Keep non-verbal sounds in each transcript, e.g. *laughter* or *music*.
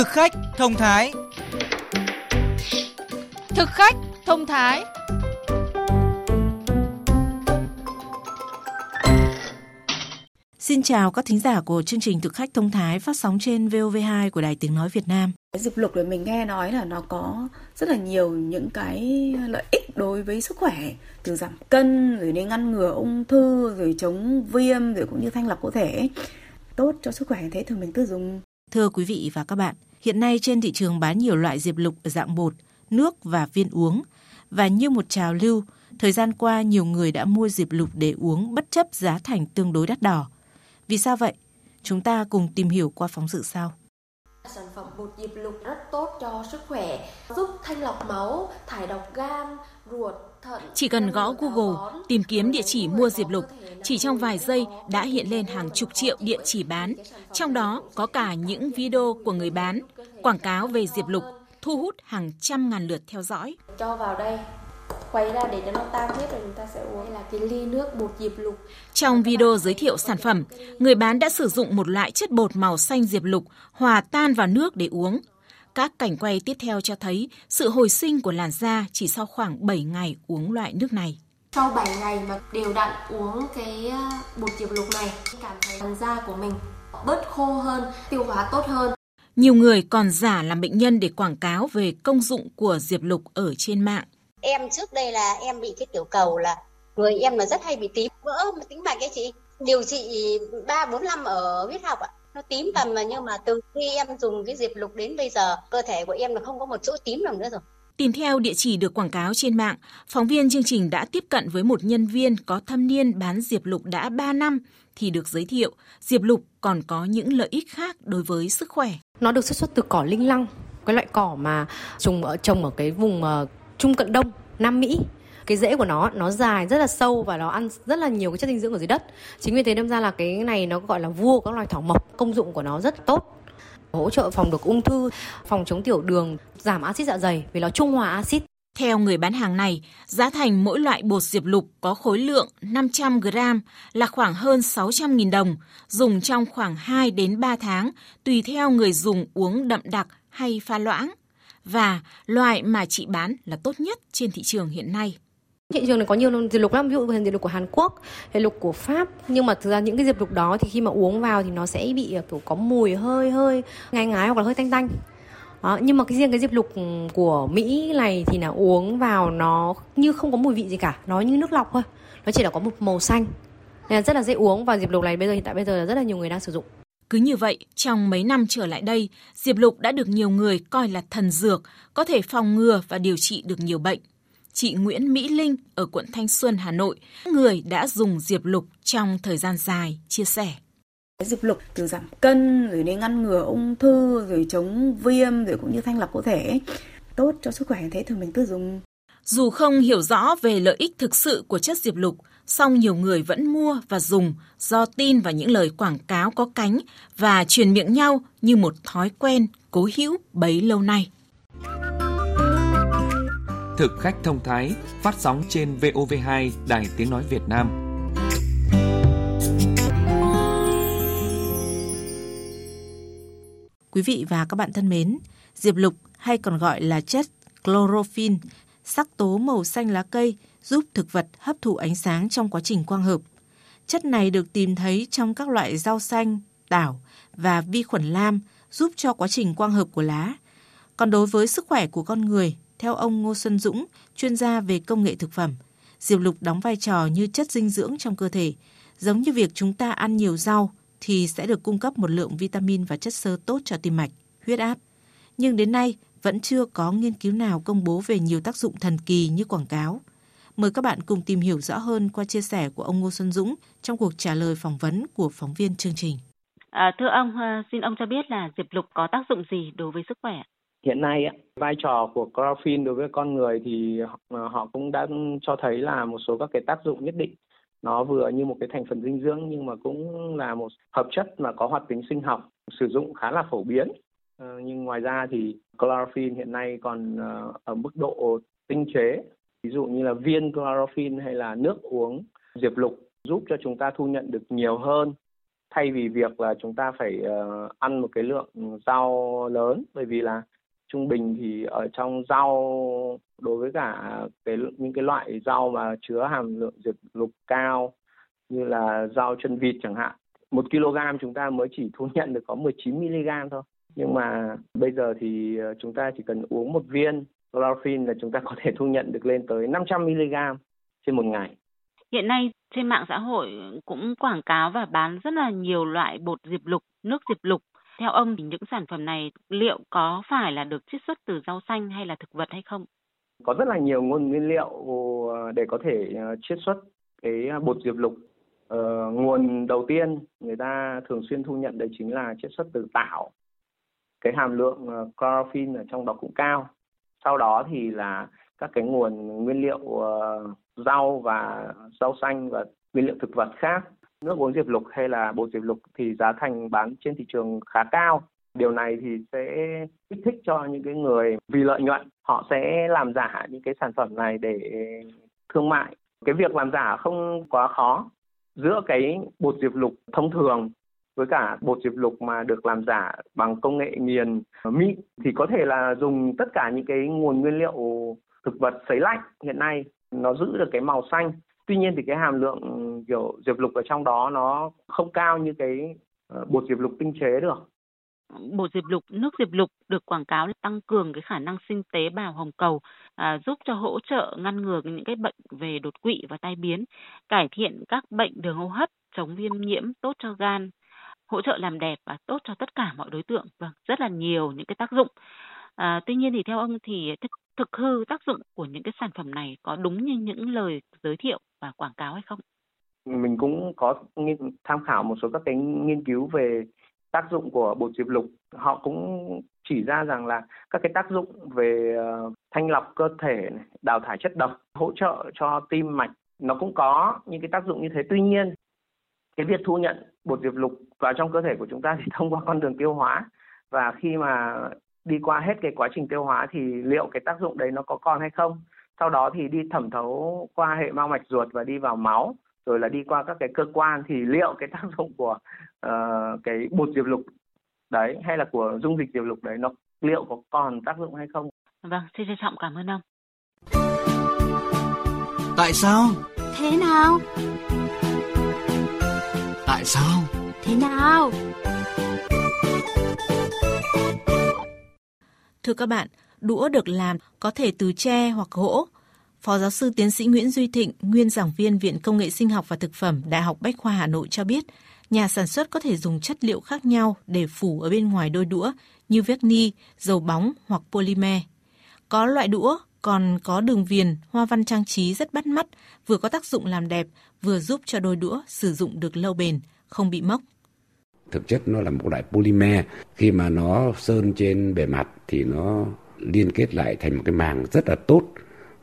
Thực khách thông thái Thực khách thông thái Xin chào các thính giả của chương trình Thực khách thông thái phát sóng trên VOV2 của Đài Tiếng Nói Việt Nam. Dược lục thì mình nghe nói là nó có rất là nhiều những cái lợi ích đối với sức khỏe từ giảm cân rồi đến ngăn ngừa ung thư rồi chống viêm rồi cũng như thanh lọc cơ thể tốt cho sức khỏe thế thường mình cứ dùng. Thưa quý vị và các bạn, hiện nay trên thị trường bán nhiều loại diệp lục dạng bột, nước và viên uống và như một trào lưu, thời gian qua nhiều người đã mua diệp lục để uống bất chấp giá thành tương đối đắt đỏ. Vì sao vậy? Chúng ta cùng tìm hiểu qua phóng sự sau. Sản phẩm bột diệp lục rất tốt cho sức khỏe, giúp thanh lọc máu, thải độc gan, ruột. Chỉ cần gõ Google tìm kiếm địa chỉ mua diệp lục, chỉ trong vài giây đã hiện lên hàng chục triệu địa chỉ bán. Trong đó có cả những video của người bán, quảng cáo về diệp lục, thu hút hàng trăm ngàn lượt theo dõi. Cho vào đây, khuấy ra để cho nó tan hết rồi chúng ta sẽ uống là cái ly nước bột diệp lục. Trong video giới thiệu sản phẩm, người bán đã sử dụng một loại chất bột màu xanh diệp lục hòa tan vào nước để uống. Các cảnh quay tiếp theo cho thấy sự hồi sinh của làn da chỉ sau khoảng 7 ngày uống loại nước này. Sau 7 ngày mà đều đặn uống cái à, bột diệp lục này, cảm thấy làn da của mình bớt khô hơn, tiêu hóa tốt hơn. Nhiều người còn giả làm bệnh nhân để quảng cáo về công dụng của diệp lục ở trên mạng. Em trước đây là em bị cái tiểu cầu là người em là rất hay bị tím vỡ tính mạch ấy chị. Điều trị 3 4 năm ở huyết học ạ. Nó tím tầm mà nhưng mà từ khi em dùng cái diệp lục đến bây giờ cơ thể của em là không có một chỗ tím nào nữa rồi. Tìm theo địa chỉ được quảng cáo trên mạng, phóng viên chương trình đã tiếp cận với một nhân viên có thâm niên bán diệp lục đã 3 năm thì được giới thiệu diệp lục còn có những lợi ích khác đối với sức khỏe. Nó được sản xuất từ cỏ linh lăng, cái loại cỏ mà trồng ở trồng ở cái vùng uh, Trung Cận Đông, Nam Mỹ cái rễ của nó nó dài rất là sâu và nó ăn rất là nhiều cái chất dinh dưỡng ở dưới đất chính vì thế đâm ra là cái này nó gọi là vua các loài thảo mộc công dụng của nó rất tốt hỗ trợ phòng được ung thư phòng chống tiểu đường giảm axit dạ dày vì nó trung hòa axit theo người bán hàng này, giá thành mỗi loại bột diệp lục có khối lượng 500 g là khoảng hơn 600.000 đồng, dùng trong khoảng 2 đến 3 tháng, tùy theo người dùng uống đậm đặc hay pha loãng. Và loại mà chị bán là tốt nhất trên thị trường hiện nay. Thị trường này có nhiều diệp lục lắm, ví dụ như diệp lục của Hàn Quốc, diệp lục của Pháp. Nhưng mà thực ra những cái diệp lục đó thì khi mà uống vào thì nó sẽ bị à, kiểu có mùi hơi hơi ngai ngái hoặc là hơi tanh tanh. Đó, nhưng mà cái riêng cái diệp lục của Mỹ này thì là uống vào nó như không có mùi vị gì cả, nó như nước lọc thôi. Nó chỉ là có một màu xanh. Nên là rất là dễ uống và diệp lục này bây giờ hiện tại bây giờ là rất là nhiều người đang sử dụng. Cứ như vậy, trong mấy năm trở lại đây, diệp lục đã được nhiều người coi là thần dược, có thể phòng ngừa và điều trị được nhiều bệnh. Chị Nguyễn Mỹ Linh ở quận Thanh Xuân, Hà Nội, người đã dùng diệp lục trong thời gian dài, chia sẻ. Diệp lục từ giảm cân rồi đến ngăn ngừa ung thư rồi chống viêm rồi cũng như thanh lọc cơ thể tốt cho sức khỏe thế thường mình cứ dùng. Dù không hiểu rõ về lợi ích thực sự của chất diệp lục, song nhiều người vẫn mua và dùng do tin vào những lời quảng cáo có cánh và truyền miệng nhau như một thói quen cố hữu bấy lâu nay. Thực khách thông thái phát sóng trên VOV2 Đài Tiếng Nói Việt Nam. Quý vị và các bạn thân mến, diệp lục hay còn gọi là chất chlorophyll, sắc tố màu xanh lá cây giúp thực vật hấp thụ ánh sáng trong quá trình quang hợp. Chất này được tìm thấy trong các loại rau xanh, tảo và vi khuẩn lam giúp cho quá trình quang hợp của lá. Còn đối với sức khỏe của con người, theo ông Ngô Xuân Dũng, chuyên gia về công nghệ thực phẩm, diệp lục đóng vai trò như chất dinh dưỡng trong cơ thể. Giống như việc chúng ta ăn nhiều rau thì sẽ được cung cấp một lượng vitamin và chất xơ tốt cho tim mạch, huyết áp. Nhưng đến nay vẫn chưa có nghiên cứu nào công bố về nhiều tác dụng thần kỳ như quảng cáo. Mời các bạn cùng tìm hiểu rõ hơn qua chia sẻ của ông Ngô Xuân Dũng trong cuộc trả lời phỏng vấn của phóng viên chương trình. À, thưa ông, ờ, xin ông cho biết là diệp lục có tác dụng gì đối với sức khỏe? Hiện nay vai trò của chlorophyll đối với con người thì họ cũng đã cho thấy là một số các cái tác dụng nhất định. Nó vừa như một cái thành phần dinh dưỡng nhưng mà cũng là một hợp chất mà có hoạt tính sinh học, sử dụng khá là phổ biến. Ờ, nhưng ngoài ra thì chlorophyll hiện nay còn ờ, ở mức độ tinh chế ví dụ như là viên chlorophyll hay là nước uống diệp lục giúp cho chúng ta thu nhận được nhiều hơn, thay vì việc là chúng ta phải ờ, ăn một cái lượng rau lớn bởi vì là trung bình thì ở trong rau đối với cả cái những cái loại rau mà chứa hàm lượng diệp lục cao như là rau chân vịt chẳng hạn một kg chúng ta mới chỉ thu *laughs* nhận được có 19 mg thôi nhưng mà bây giờ thì ờ, chúng ta chỉ cần uống một viên chlorophyll là chúng ta có thể thu nhận được lên tới 500 mg trên một ngày. Hiện nay trên mạng xã hội cũng quảng cáo và bán rất là nhiều loại bột diệp lục, nước diệp lục. Theo ông thì những sản phẩm này liệu có phải là được chiết xuất từ rau xanh hay là thực vật hay không? Có rất là nhiều nguồn nguyên liệu ờ, để có thể ờ, chiết xuất cái ờ, bột diệp lục. Ờ, nguồn đầu tiên người ta thường xuyên thu nhận đấy chính là chiết xuất từ tảo. Cái hàm lượng chlorophyll ở trong đó cũng cao. Sau đó thì là các cái nguồn nguyên liệu rau và rau xanh và nguyên liệu thực vật khác nước uống diệp lục hay là bột diệp lục thì giá thành bán trên thị trường khá cao. Điều này thì sẽ kích thích cho những cái người vì lợi nhuận, họ sẽ làm giả những cái sản phẩm này để thương mại. Cái việc làm giả không quá khó. Giữa cái bột diệp lục thông thường với cả bột diệp lục mà được làm giả bằng công nghệ nghiền mịn thì có thể là dùng tất cả những cái nguồn nguyên liệu thực vật sấy lạnh hiện nay. Nó giữ được cái màu xanh tuy nhiên thì cái hàm lượng ừ, kiểu diệp lục ở trong đó nó không cao như cái ờ, bột diệp lục tinh chế được. Bột diệp lục nước diệp lục được quảng cáo là tăng cường cái khả năng sinh tế bào hồng cầu à, giúp cho hỗ trợ ngăn ngừa những cái bệnh về đột quỵ và tai biến cải thiện các bệnh đường hô hấp chống viêm nhiễm tốt cho gan hỗ trợ làm đẹp và tốt cho tất cả mọi đối tượng. Vâng rất là nhiều những cái tác dụng. À, tuy nhiên thì theo ông thì thực, thực hư tác dụng của những cái sản phẩm này có đúng như những lời giới thiệu và quảng cáo hay không? Mình cũng có tham khảo một số các cái nghiên cứu về tác dụng của bột diệp lục. Họ cũng chỉ ra rằng là các cái tác dụng về ờ, thanh lọc cơ thể đào thải chất độc, hỗ trợ cho tim mạch, nó cũng có những cái tác dụng như thế. Tuy nhiên, cái việc thu nhận bột diệp lục vào trong cơ thể của chúng ta thì *laughs* thông qua con đường tiêu hóa và khi mà đi qua hết cái quá trình tiêu hóa thì liệu cái tác dụng đấy nó có còn hay không? Sau đó thì đi thẩm thấu qua hệ mao mạch ruột và đi vào máu rồi là đi qua các cái cơ quan thì liệu cái *laughs* tác dụng của uh, cái bột diệp lục đấy hay là của dung dịch diệp lục đấy nó liệu có còn tác dụng hay không? Vâng xin trân trọng cảm ơn ông. Tại sao? Thế nào? Tại sao? Thế nào Thưa các bạn, đũa được làm có thể từ tre hoặc gỗ. Phó giáo sư tiến sĩ Nguyễn Duy Thịnh, nguyên giảng viên Viện Công nghệ Sinh học và Thực phẩm Đại học Bách khoa Hà Nội cho biết, nhà sản xuất có thể dùng chất liệu khác nhau để phủ ở bên ngoài đôi đũa như verni, dầu bóng hoặc polymer. Có loại đũa còn có đường viền, hoa văn trang trí rất bắt mắt, vừa có tác dụng làm đẹp, vừa giúp cho đôi đũa sử dụng được lâu bền, không bị mốc. Thực chất nó là một loại polymer, khi mà nó sơn trên bề mặt thì nó liên kết lại thành một cái màng rất là tốt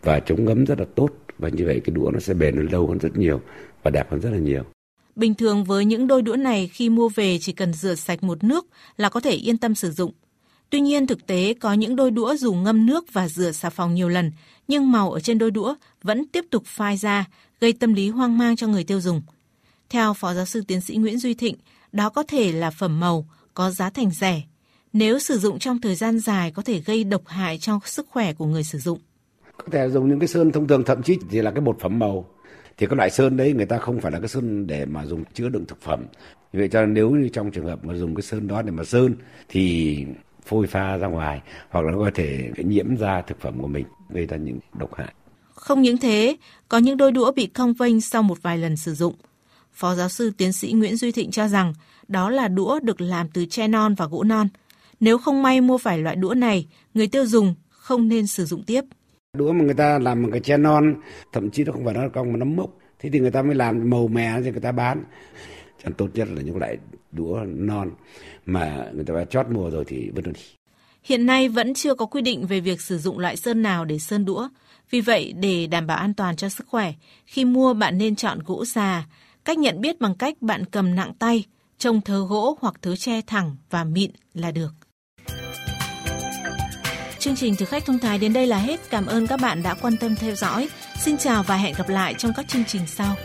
và chống ngấm rất là tốt và như vậy cái đũa nó sẽ bền hơn lâu hơn rất nhiều và đẹp hơn rất là nhiều. Bình thường với những đôi đũa này khi mua về chỉ cần rửa sạch một nước là có thể yên tâm sử dụng. Tuy nhiên thực tế có những đôi đũa dù ngâm nước và rửa xà phòng nhiều lần, nhưng màu ở trên đôi đũa vẫn tiếp tục phai ra, gây tâm lý hoang mang cho người tiêu dùng. Theo Phó Giáo sư Tiến sĩ Nguyễn Duy Thịnh, đó có thể là phẩm màu, có giá thành rẻ. Nếu sử dụng trong thời gian dài có thể gây độc hại cho sức khỏe của người sử dụng. Có thể dùng những cái sơn thông thường thậm chí chỉ là cái bột phẩm màu. Thì cái loại sơn đấy người ta không phải là cái sơn để mà dùng chứa đựng thực phẩm. Vậy cho nên nếu như trong trường hợp mà dùng cái sơn đó để mà sơn thì phôi pha ra ngoài hoặc là nó có thể nhiễm ra thực phẩm của mình gây ra những độc hại. Không những thế, có những đôi đũa bị cong vênh sau một vài lần sử dụng. Phó giáo sư tiến sĩ Nguyễn Duy Thịnh cho rằng đó là đũa được làm từ tre non và gỗ non. Nếu không may mua phải loại đũa này, người tiêu dùng không nên sử dụng tiếp. Đũa mà người ta làm bằng cái tre non, thậm chí nó không phải nó cong mà nó mốc, thế thì người ta mới làm màu mè cho người ta bán. Chẳng tốt nhất là những loại đũa non mà người ta đã chót mua rồi thì vứt đi. Hiện nay vẫn chưa có quy định về việc sử dụng loại sơn nào để sơn đũa. Vì vậy, để đảm bảo an toàn cho sức khỏe, khi mua bạn nên chọn gỗ già, Cách nhận biết bằng cách bạn cầm nặng tay, trông thớ gỗ hoặc thớ tre thẳng và mịn là được. Chương trình Thực khách thông thái đến đây là hết. Cảm ơn các bạn đã quan tâm theo dõi. Xin chào và hẹn gặp lại trong các chương trình sau.